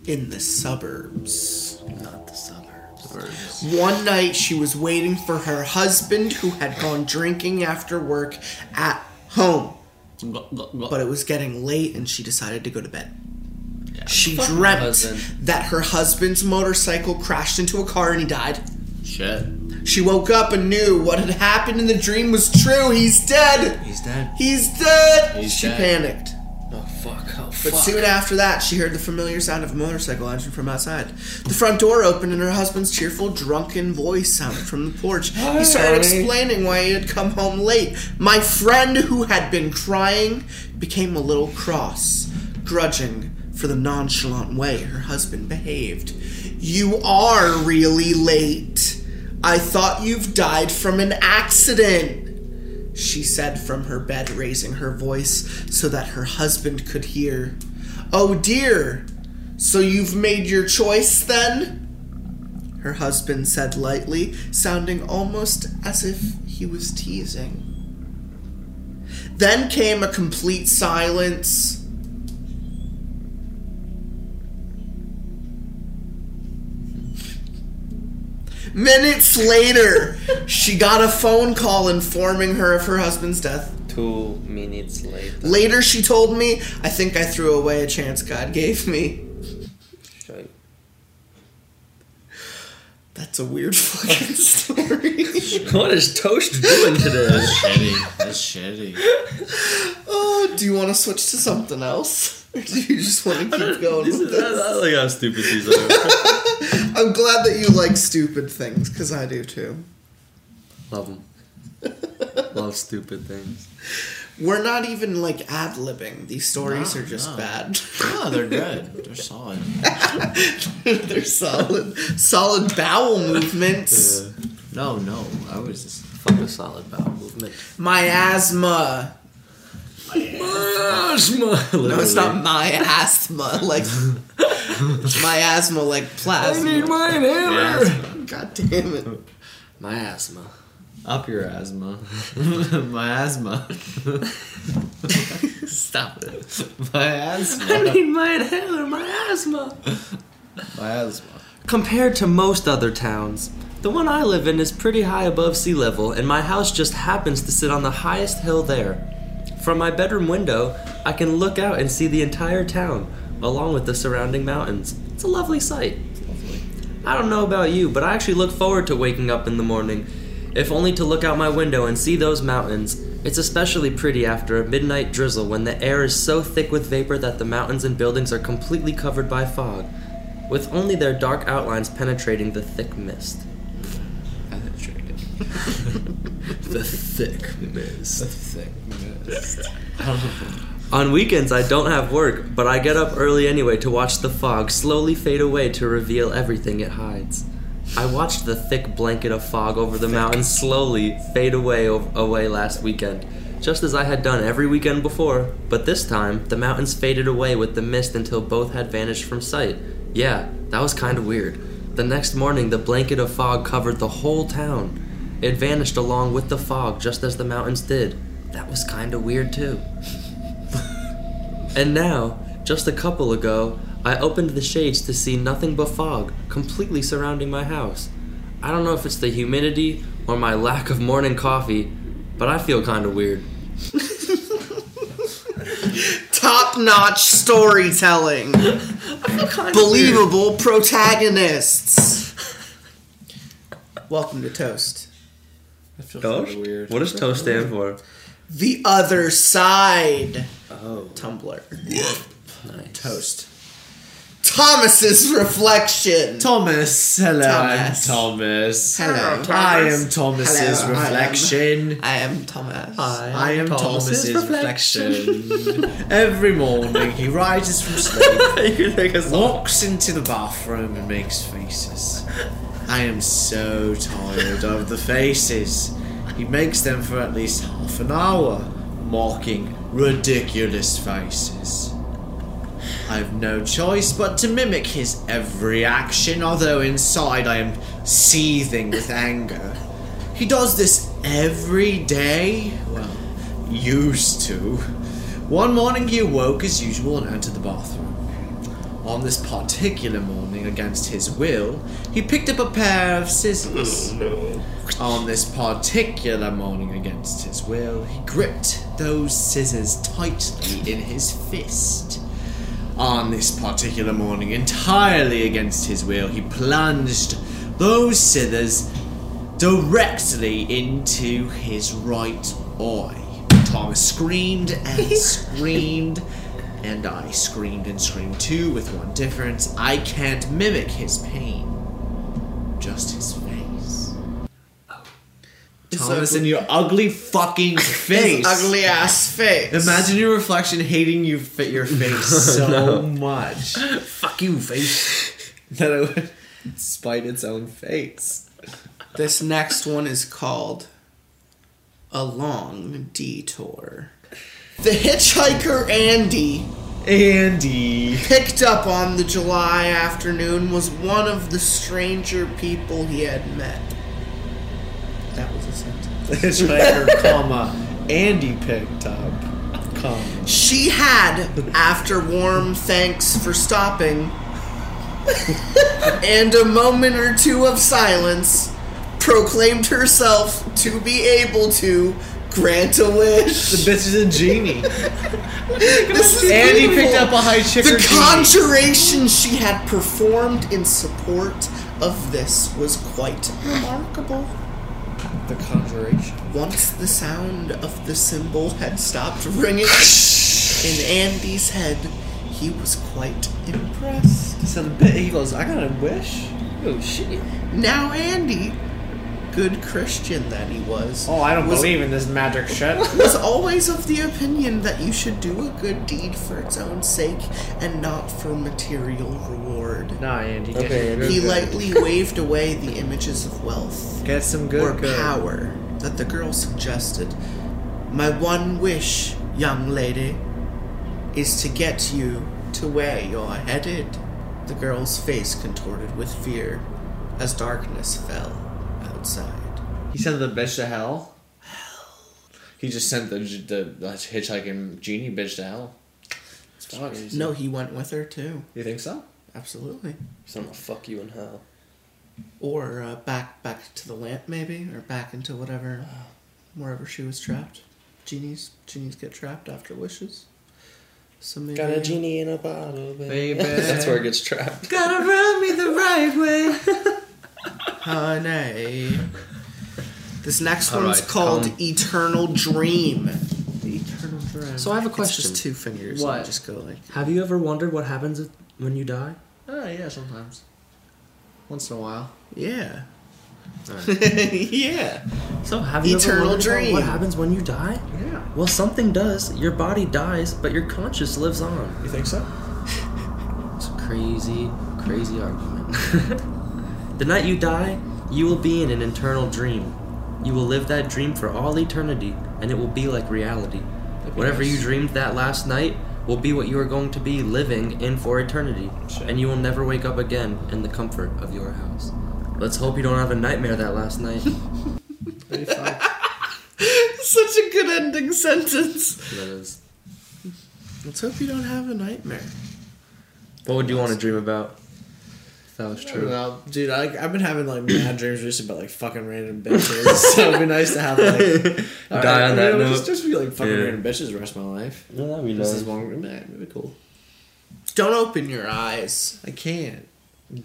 C: in the suburbs.
B: not the suburbs.
C: One night she was waiting for her husband who had gone drinking after work at home. But it was getting late and she decided to go to bed. She
B: Fuck
C: dreamt that her husband's motorcycle crashed into a car and he died.
E: Shit.
C: She woke up and knew what had happened in the dream was true. He's dead.
E: He's dead.
C: He's dead.
E: He's
C: she
E: dead.
C: panicked. But
B: fuck!
C: soon after that, she heard the familiar sound of a motorcycle engine from outside. The front door opened and her husband's cheerful, drunken voice sounded from the porch. He started explaining why he had come home late. My friend, who had been crying, became a little cross, grudging for the nonchalant way her husband behaved. You are really late. I thought you've died from an accident she said from her bed, raising her voice so that her husband could hear. Oh dear, so you've made your choice then? Her husband said lightly, sounding almost as if he was teasing. Then came a complete silence. Minutes later, she got a phone call informing her of her husband's death.
B: Two minutes later.
C: Later, she told me, I think I threw away a chance God gave me.
B: Shite.
C: That's a weird fucking story.
B: What is TOST doing today?
E: That's shitty. That's shitty.
C: oh, do you want to switch to something else? Or do you just want to keep going with this?
B: like how stupid these are.
C: I'm glad that you like stupid things, because I do too.
B: Love them. Love stupid things.
C: We're not even like ad libbing. These stories
E: No,
C: are just
E: no.
C: bad.
E: Oh, they're good. They're solid.
C: They're solid, solid bowel movements.
E: No, no. I was just.
B: Fuck a solid bowel movement.
C: Miasma.
B: Asthma.
C: No, it's not my asthma. Like miasma, like plasma.
B: I need my hammer.
C: God damn it.
B: My asthma.
E: Up your asthma. My asthma.
B: Stop it.
E: My asthma.
B: I need my inhaler, my asthma.
E: My asthma.
B: Compared to most other towns, the one I live in is pretty high above sea level, and my house just happens to sit on the highest hill there. From my bedroom window, I can look out and see the entire town, along with the surrounding mountains. It's a lovely sight. I don't know about you, but I actually look forward to waking up in the morning, if only to look out my window and see those mountains. It's especially pretty after a midnight drizzle when the air is so thick with vapor that the mountains and buildings are completely covered by fog, with only their dark outlines penetrating the thick mist.
E: Penetrated.
B: The thick mist.
E: The Thick mist.
B: On weekends, I don't have work, but I get up early anyway to watch the fog slowly fade away to reveal everything it hides. I watched the thick blanket of fog over the mountains slowly fade away o- away last weekend, just as I had done every weekend before. But this time, the mountains faded away with the mist until both had vanished from sight. Yeah, that was kind of weird. The next morning, the blanket of fog covered the whole town. It vanished along with the fog just as the mountains did. That was kind of weird too. And now, just a couple ago, I opened the shades to see nothing but fog completely surrounding my house. I don't know if it's the humidity or my lack of morning coffee, but I feel kind of weird.
C: Top notch storytelling. Believable protagonists. Welcome to TOST.
E: I feel TOST? weird.
B: What does TOST stand for?
C: The other side.
B: Oh,
C: Tumblr.
B: nice.
E: TOST.
C: Thomas's reflection.
E: Thomas. Hello,
C: Thomas.
E: I'm Thomas.
C: Hello.
E: I am Thomas's
C: Hello, I am-
E: reflection.
C: I am Thomas.
E: I am Thomas's reflection. Every morning he rises from sleep,
B: you think it's
E: walks into the bathroom, and makes faces. I am so tired of the faces. He makes them for at least half an hour, mocking ridiculous faces. I have no choice but to mimic his every action, although inside I am seething with anger. He does this every day? Well, used to. One morning he awoke as usual and entered the bathroom. On this particular morning, against his will, he picked up a pair of scissors. Oh, on this particular morning, against his will, he gripped those scissors tightly in his fist. On this particular morning, entirely against his will, he plunged those scissors directly into his right eye. Thomas screamed and screamed, and I screamed and screamed too, with one difference. I can't mimic his pain, just his face. Thomas, in your ugly fucking face.
C: Ugly ass face.
E: Imagine your reflection hating you fit your face so much
D: Fuck you, face.
E: that it would spite its own face.
C: This next one is called A Long Detour. The hitchhiker Andy,
E: Andy.
C: picked up on the July afternoon, was one of the stranger people he had met. That was a sentence.
E: Hitchhiker, comma, Andy picked up, comma.
C: She had, after warm thanks for stopping, and a moment or two of silence, proclaimed herself to be able to grant a wish.
E: The bitch is a genie.
C: This is
E: Andy
C: beautiful.
E: picked up a high chicker
C: The
E: genie.
C: conjuration she had performed in support of this was quite remarkable.
E: The conjuration.
C: Once the sound of the cymbal had stopped ringing in Andy's head, he was quite impressed.
E: So the bit, he goes, I got a wish.
D: Oh shit.
C: Now Andy, good Christian that he was,
E: Oh, I don't
C: was,
E: believe in this magic shit.
C: was always of the opinion that you should do a good deed for its own sake and not for material reward.
E: nah, Andy.
D: Okay, Andy.
C: He
E: good,
C: lightly waved away the images of wealth
E: get some good,
C: or
E: good.
C: power that the girl suggested. My one wish, young lady, is to get you to where you're headed. The girl's face contorted with fear as darkness fell outside.
E: He sent the bitch to hell. He just sent the the, the hitchhiking genie bitch to hell.
C: No, he went with her too.
E: You think so?
C: Absolutely.
D: So I'm gonna fuck you in hell.
C: Or uh, back back to the lamp, maybe, or back into whatever, wherever she was trapped. Genies, genies get trapped after wishes. So maybe
D: Got a genie in a bottle, baby.
E: Baby.
D: That's where it gets trapped.
E: Gotta rub me the right way.
C: honey. This next
B: All
C: one's
B: right,
C: called
B: calm.
C: Eternal Dream.
E: Eternal dream.
B: So I have a
C: It's
B: question.
C: just two fingers.
E: What?
C: And just go like.
B: Have you ever wondered what happens when you die?
E: Oh yeah, sometimes. Once in a while.
C: Yeah.
B: Alright.
C: yeah.
B: So have you
C: Eternal
B: ever wondered
C: dream.
B: what happens when you die?
E: Yeah.
B: Well, something does. Your body dies, but your conscience lives on.
E: You think so?
B: It's a crazy, crazy argument. the night you die, you will be in an eternal dream. You will live that dream for all eternity, and it will be like reality. Whatever you dreamed that last night will be what you are going to be living in for eternity, and you will never wake up again in the comfort of your house. Let's hope you don't have a nightmare that last night.
C: Such a good ending sentence.
B: that is.
C: Let's hope you don't have a nightmare.
B: What would you want to dream about? If that was true.
E: Well, dude, I, I've been having like mad dreams recently about like fucking random bitches. so it'd be nice to have like
B: Die on that
E: you know,
B: note.
E: Just, just be like fucking
B: Yeah.
E: random bitches the rest of my life.
B: No, that'd be
E: This is
B: nice.
E: one. Man, it'd be cool.
C: Don't open your eyes.
E: I can't.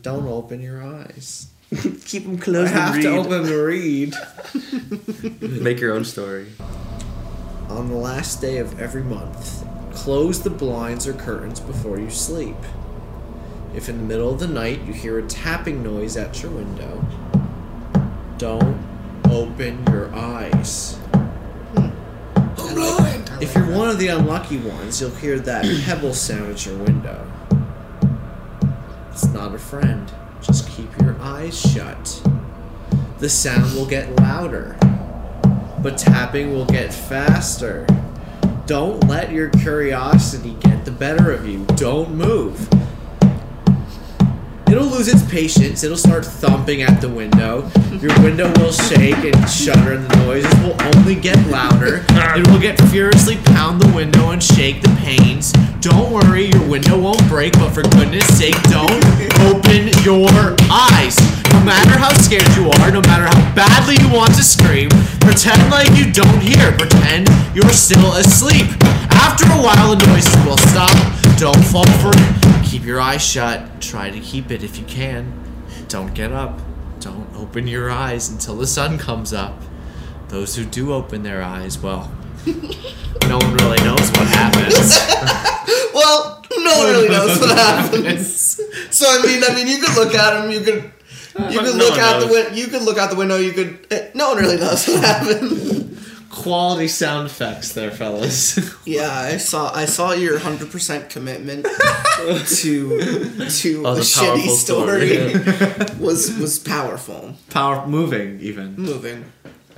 E: Don't open your eyes.
B: Keep them closed.
E: I
B: closed.
E: have to open them to read.
B: Make your own story.
E: On the last day of every month, close the blinds or curtains before you sleep. If in the middle of the night you hear a tapping noise at your window, don't open your eyes. Hmm. If you're one of the unlucky ones, you'll hear that pebble sound at your window. It's not a friend. Just keep your eyes shut. The sound will get louder, but tapping will get faster. Don't let your curiosity get the better of you. Don't move. It'll lose its patience. It'll start thumping at the window. Your window will shake and shudder, and the noises will only get louder. It will get furiously pound the window and shake the panes. Don't worry, your window won't break, but for goodness sake, don't open your eyes. No matter how scared you are, no matter how badly you want to scream, pretend like you don't hear. Pretend you're still asleep. After a while, the noises will stop. Don't fall for it. Keep your eyes shut. Try to keep it if you can. Don't get up. Don't open your eyes until the sun comes up. Those who do open their eyes, well, no one really knows what happens.
C: Well, no one really knows what happens. So I mean, I mean, you could look at him. You could, you could
E: no
C: look out the
E: knows.
C: win- You could look out the window. You could. eh, no one really knows what happened.
E: Quality sound effects there, fellas.
C: Yeah, I saw. I saw your hundred percent commitment to to
B: That
C: a
B: a
C: shitty
B: powerful
C: story.
B: story,
C: was was powerful,
E: Power moving, even.
C: moving,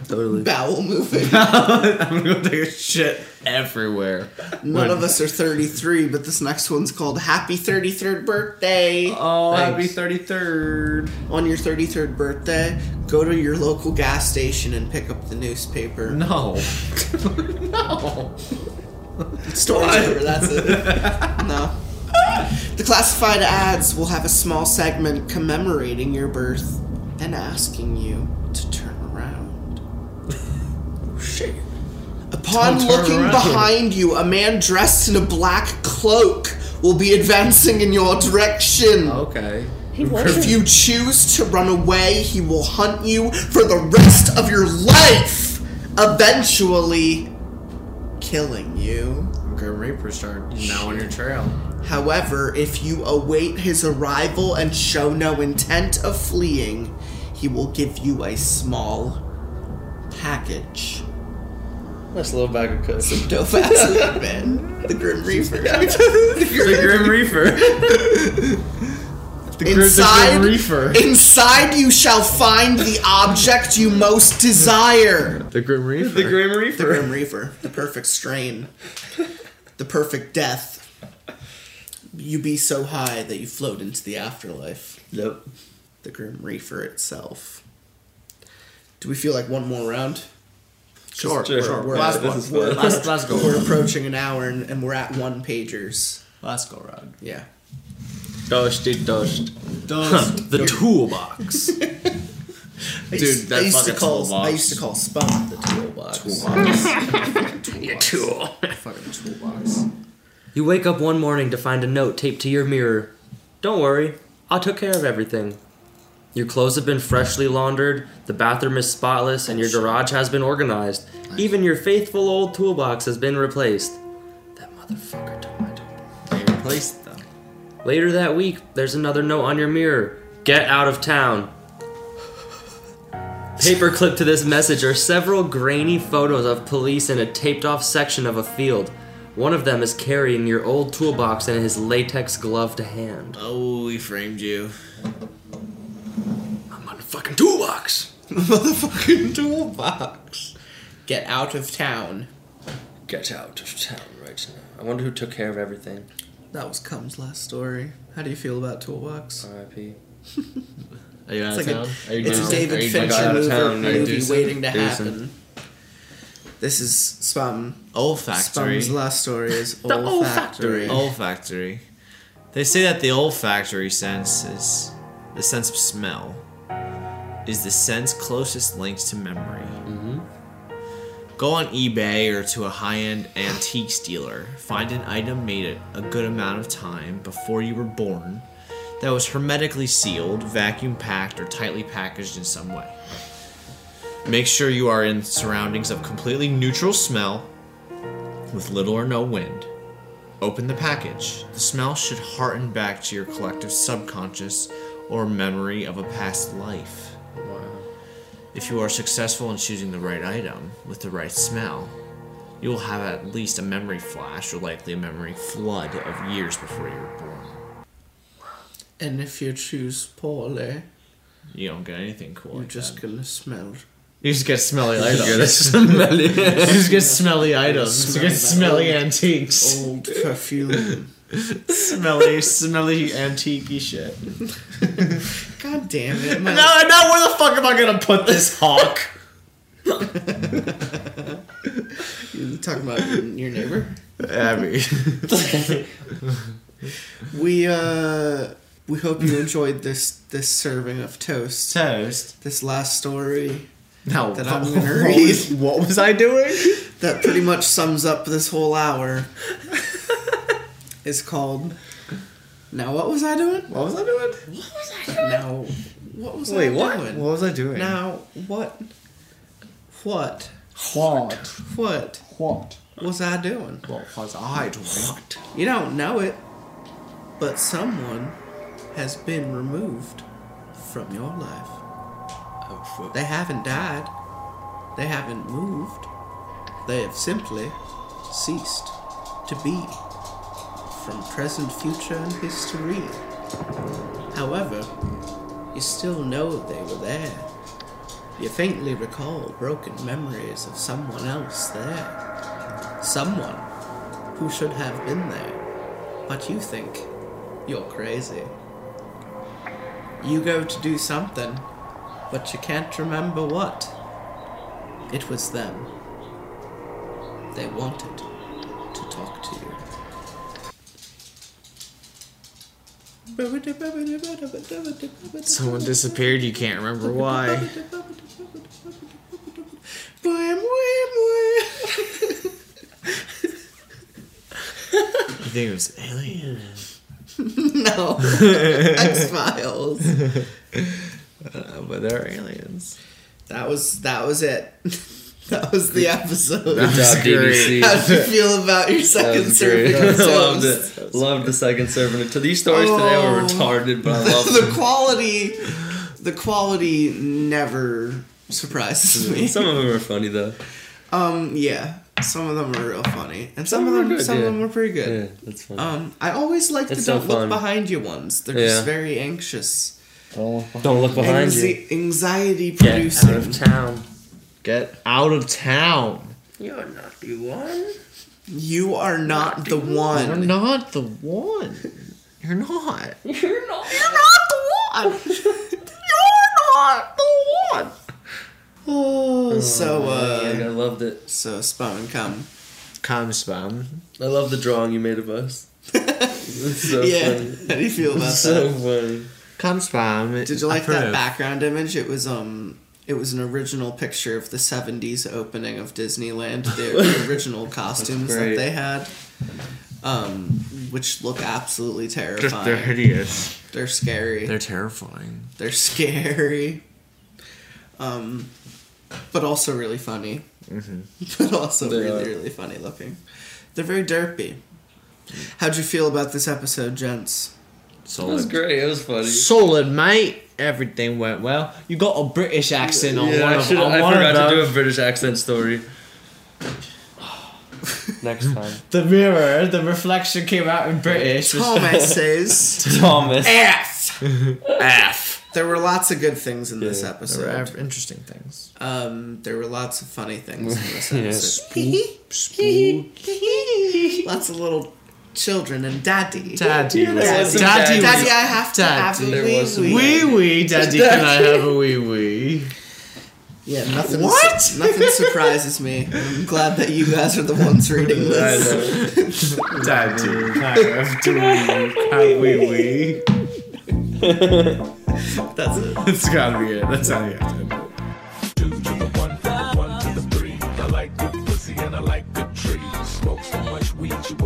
B: Totally.
C: bowel moving.
E: I'm gonna take a shit everywhere.
C: None of us are thirty three, but this next one's called "Happy Thirty Third Birthday."
E: Oh,
C: Thanks.
E: happy 33rd.
C: On your thirty third birthday, go to your local gas station and pick up the newspaper.
E: No. no.
C: Story's over. That's it. no. The classified ads will have a small segment commemorating your birth and asking you to turn around.
E: Shit.
C: Upon
E: Don't
C: looking
E: around.
C: behind you, a man dressed in a black cloak will be advancing in your direction.
E: Okay.
C: If you choose to run away, he will hunt you for the rest of your life, eventually killing you.
E: Grim Reaper start now on your trail.
C: However, if you await his arrival and show no intent of fleeing, he will give you a small package.
D: Nice little bag of cookies.
C: Dope ass man. The Grim Reaper.
E: The Grim Reaper. The, Grim- the
C: Inside,
E: Grim Reaper.
C: inside you shall find the object you most desire.
E: The Grim Reaper. The Grim
C: reefer.
E: The
C: Grim Reaper, the perfect strain, the perfect death. You be so high that you float into the afterlife.
E: Yep.
C: The Grim Reaper itself. Do we feel like one more round?
E: Sure,
D: Sure.
E: sure.
C: We're,
E: Last
C: we're-
E: one.
C: we're-
E: Last, last go.
C: we're approaching an hour and, and we're at one pagers.
E: Last go round.
C: Yeah.
B: Dusty dust.
E: Those.
B: The toolbox.
C: I
E: Dude,
C: used,
E: that
C: I used to
E: fucking
C: call
E: toolbox.
C: I used to call Spum the toolbox.
B: Your tool.
E: fucking toolbox.
B: You wake up one morning to find a note taped to your mirror. Don't worry, I took care of everything. Your clothes have been freshly laundered, the bathroom is spotless, and your garage has been organized. Even your faithful old toolbox has been replaced. That motherfucker took my toolbox.
E: They replaced them.
B: Later that week, there's another note on your mirror. Get out of town. Paperclip to this message are several grainy photos of police in a taped off section of a field. One of them is carrying your old toolbox in his latex gloved hand.
E: Oh, we framed you.
B: I'm on the fucking toolbox!
C: Motherfucking toolbox. Get out of town.
B: Get out of town right now. I wonder who took care of everything.
C: That was Kumm's last story. How do you feel about Toolbox?
B: R.I.P.
E: Are you out
C: It's
E: of
C: like a,
E: town? Are you
C: it's
E: doing-
C: a David
E: are you
C: Fincher
B: out of
C: movie,
B: town? Are you
C: movie
E: doing-
C: waiting to
B: doing
C: happen. This is Spum.
E: Olfactory.
C: Spum's last story is
B: The
C: olfactory.
E: Olfactory. They say that the olfactory sense is the sense of smell is the sense closest linked to memory. Mm-hmm. Go on eBay or to a high-end antiques dealer. Find an item made a good amount of time before you were born that was hermetically sealed, vacuum packed, or tightly packaged in some way. Make sure you are in surroundings of completely neutral smell with little or no wind. Open the package. The smell should hearten back to your collective subconscious or memory of a past life.
B: Wow.
E: If you are successful in choosing the right item with the right smell, you will have at least a memory flash or likely a memory flood of years before you were born.
C: And if you choose poorly,
E: You don't get anything cool.
C: you're
E: like
C: just
E: that.
C: gonna smell.
E: You just get smelly items.
B: you, get Smelly.
E: you just get smelly items. You get smelly antiques.
C: Old perfume.
E: Smelly, smelly, antique shit.
C: God damn it! My,
E: Now, now, where the fuck am I gonna put this hawk?
C: you talking about your, neighbor?
E: Abby.
C: We uh, we hope you enjoyed this this serving of toast.
E: Toast.
C: This last story
E: No,
C: That I'm gonna
E: what
C: read.
E: was- What was I doing?
C: that pretty much sums up this whole hour. Is called. Now what was I doing?
E: What was I doing?
C: Now what was
E: Wait,
C: I
E: what?
C: doing?
E: What was I doing?
C: Now what? What?
E: What?
C: What
E: What?
C: was I doing?
E: What was I doing? What?
C: You don't know it, but someone has been removed from your life.
E: Oh, fuck.
C: They haven't died. They haven't moved. They have simply ceased to be from present, future, and history. However, you still know they were there. You faintly recall broken memories of someone else there. Someone who should have been there. But you think you're crazy. You go to do something, but you can't remember what. It was them. They wanted to talk to you.
E: Someone disappeared. You can't remember why. You think it was alien?
C: no. X Files.
E: Uh, but they're aliens.
C: That was that was it. that was the episode.
B: Good job, DBC.
C: How did you feel about your second
B: was
C: serving
B: great.
C: of
B: I loved it. Loved the second serving. of- These stories today were
C: Oh.
B: retarded, but I loved
C: the
B: them.
C: quality the quality never surprises me.
B: Some of them are funny though.
C: Um yeah. Some of them are real funny. And some,
B: Some
C: of them
B: good,
C: some
B: yeah.
C: of them were pretty good.
B: Yeah, that's funny.
C: Um I always like the
B: so
C: don't look behind you ones. They're
B: Yeah.
C: just very anxious.
B: Don't look behind you.
C: Anxi- anxiety
B: Get
C: producing.
B: out of town.
E: Get out of town.
B: You're not the one.
C: You are not the one.
E: You're not the one. You're not.
B: You're not.
E: You're not the one. You're not the one.
C: Oh, so
B: I
C: uh
B: loved it.
C: so spum Kumm.
E: Kumm spam.
B: I love the drawing you made of us. It's so
C: yeah.
B: funny.
C: How do you feel about
B: so
C: that?
B: funny.
E: Kumm spam.
C: Did you like that background image? It was um it was an original picture of the 70s opening of Disneyland, the, the original costumes that they had. Um, which look absolutely
E: Just they're hideous.
C: They're scary.
E: They're terrifying.
C: They're scary. Um, but also really funny. But also
B: They
C: really,
B: are.
C: really funny looking. They're very derpy. How'd you feel about this episode, gents?
B: It was great. It was funny.
E: Solid, mate. Everything went well. You got a British accent on
B: yeah,
E: one
B: I,
E: of,
B: should,
E: on
B: I
E: one
B: forgot
E: of
B: to do a British accent story. Next time.
E: The mirror, the reflection came out in British.
C: Thomas says
B: Thomas.
C: F.
E: F.
C: There were lots of good things in this
B: Yeah,
E: There
C: episode.
E: were interesting things.
C: Um, there were lots of funny things in this
B: Yes.
C: episode. lots of little children and daddy.
E: Daddy.
B: Yeah, was some
E: daddy.
B: daddy.
C: Daddy, I have to
E: Daddy.
C: have a
B: There
C: wee
B: was some
C: wee.
E: Wee wee, daddy, can I have a wee wee?
C: Yeah, nothing.
E: What?
C: su- nothing surprises me. I'm glad that you guys are the ones reading this.
E: Daddy, can I have to wee? Have wee wee?
C: That's it.
E: That's gotta be it. That's how you have to end it.
A: Two to the one, one to the three. I like good pussy and I like good trees. Smoke so much weed you